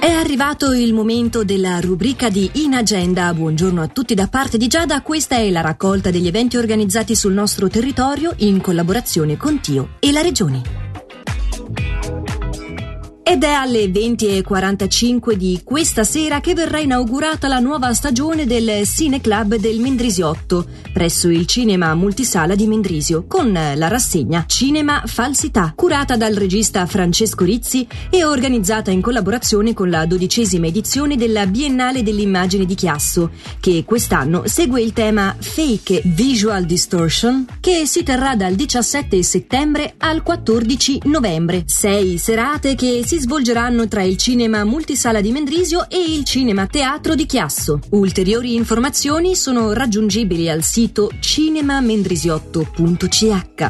È arrivato il momento della rubrica di In Agenda. Buongiorno a tutti da parte di Giada. Questa è la raccolta degli eventi organizzati sul nostro territorio in collaborazione con Tio e la Regione. Ed è alle 20.45 di questa sera che verrà inaugurata la nuova stagione del Cine Club del Mendrisiotto presso il Cinema Multisala di Mendrisio con la rassegna Cinema Falsità, curata dal regista Francesco Rizzi e organizzata in collaborazione con la dodicesima edizione della Biennale dell'immagine di Chiasso, che quest'anno segue il tema Fake Visual Distortion, che si terrà dal 17 settembre al 14 novembre. Sei serate che si svolgeranno tra il cinema multisala di Mendrisio e il cinema teatro di Chiasso. Ulteriori informazioni sono raggiungibili al sito cinemamendrisiotto.ch.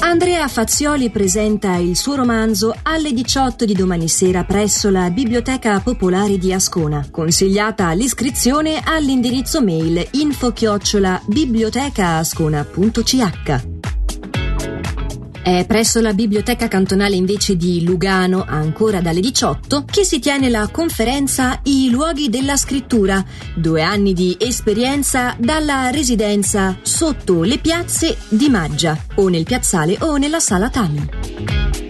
Andrea Fazioli presenta il suo romanzo alle 18 di domani sera presso la Biblioteca Popolare di Ascona, consigliata l'iscrizione all'indirizzo mail info-chiocciola bibliotecaascona.ch. È presso la biblioteca cantonale invece di Lugano, ancora dalle 18, che si tiene la conferenza I luoghi della scrittura, due anni di esperienza dalla residenza sotto le piazze di Maggia, o nel piazzale o nella sala Tami.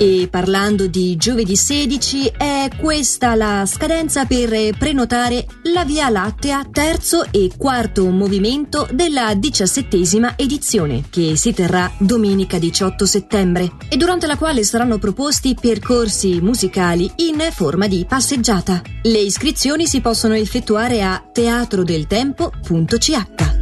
E parlando di giovedì 16, è questa la scadenza per prenotare la Via Lattea terzo e quarto movimento della diciassettesima edizione, che si terrà domenica 18 settembre, e durante la quale saranno proposti percorsi musicali in forma di passeggiata. Le iscrizioni si possono effettuare a teatrodeltempo.ch.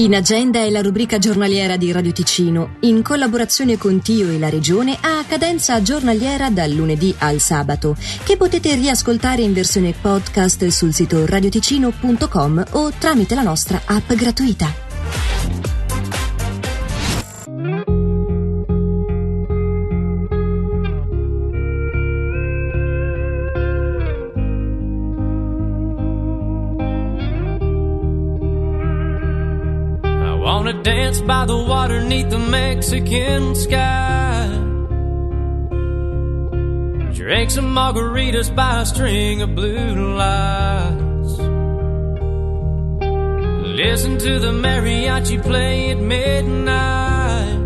In agenda è la rubrica giornaliera di Radio Ticino, in collaborazione con Tio e la Regione a cadenza giornaliera dal lunedì al sabato, che potete riascoltare in versione podcast sul sito radioticino.com o tramite la nostra app gratuita. Wanna dance by the water neath the Mexican sky. Drink some margaritas by a string of blue lights. Listen to the mariachi play at midnight.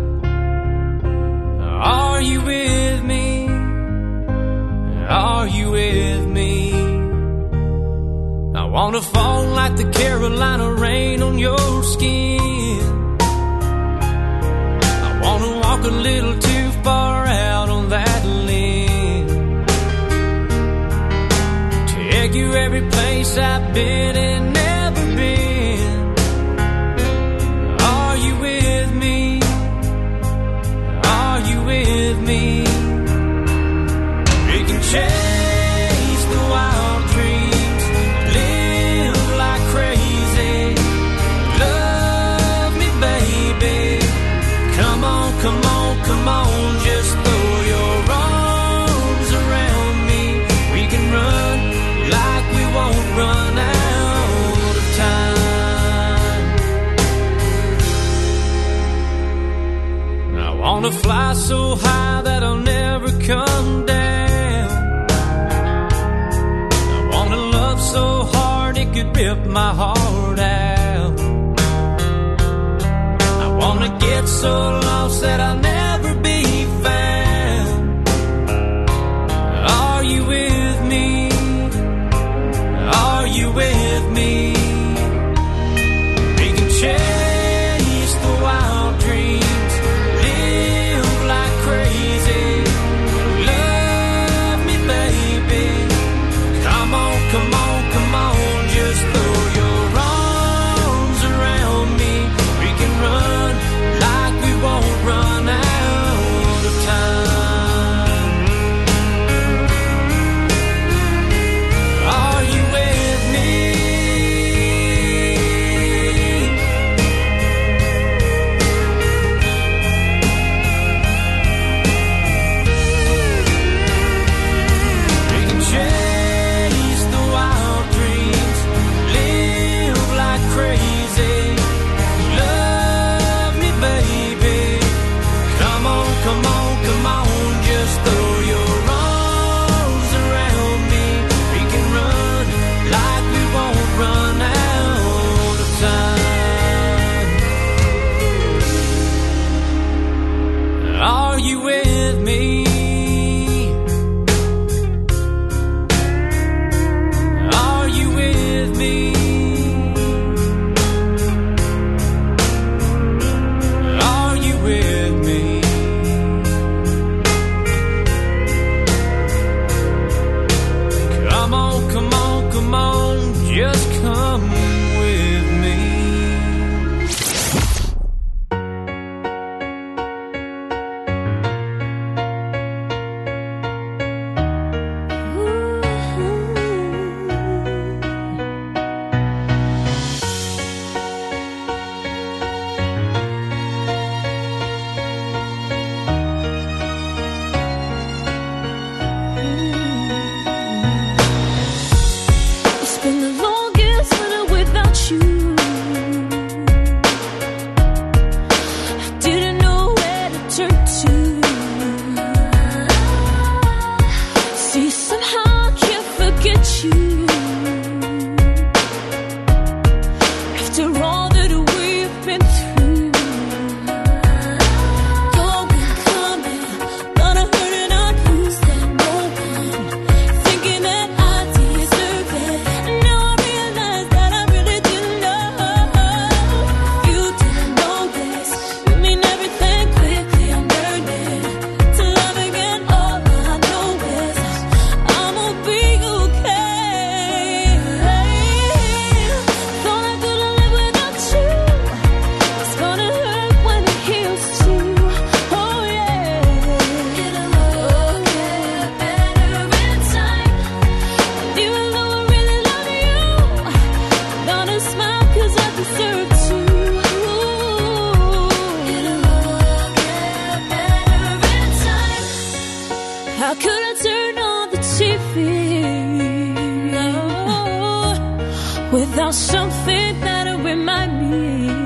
Are you with me? Are you with me? Wanna fall like the Carolina rain on your skin. I wanna walk a little too far out on that limb. Take you every place I've been and Come on, come on. Just throw your arms around me. We can run like we won't run out of time. I wanna fly so high that I'll never come down. I wanna love so hard it could rip my heart out. I wanna get so lost that I'll never be something that'll remind me.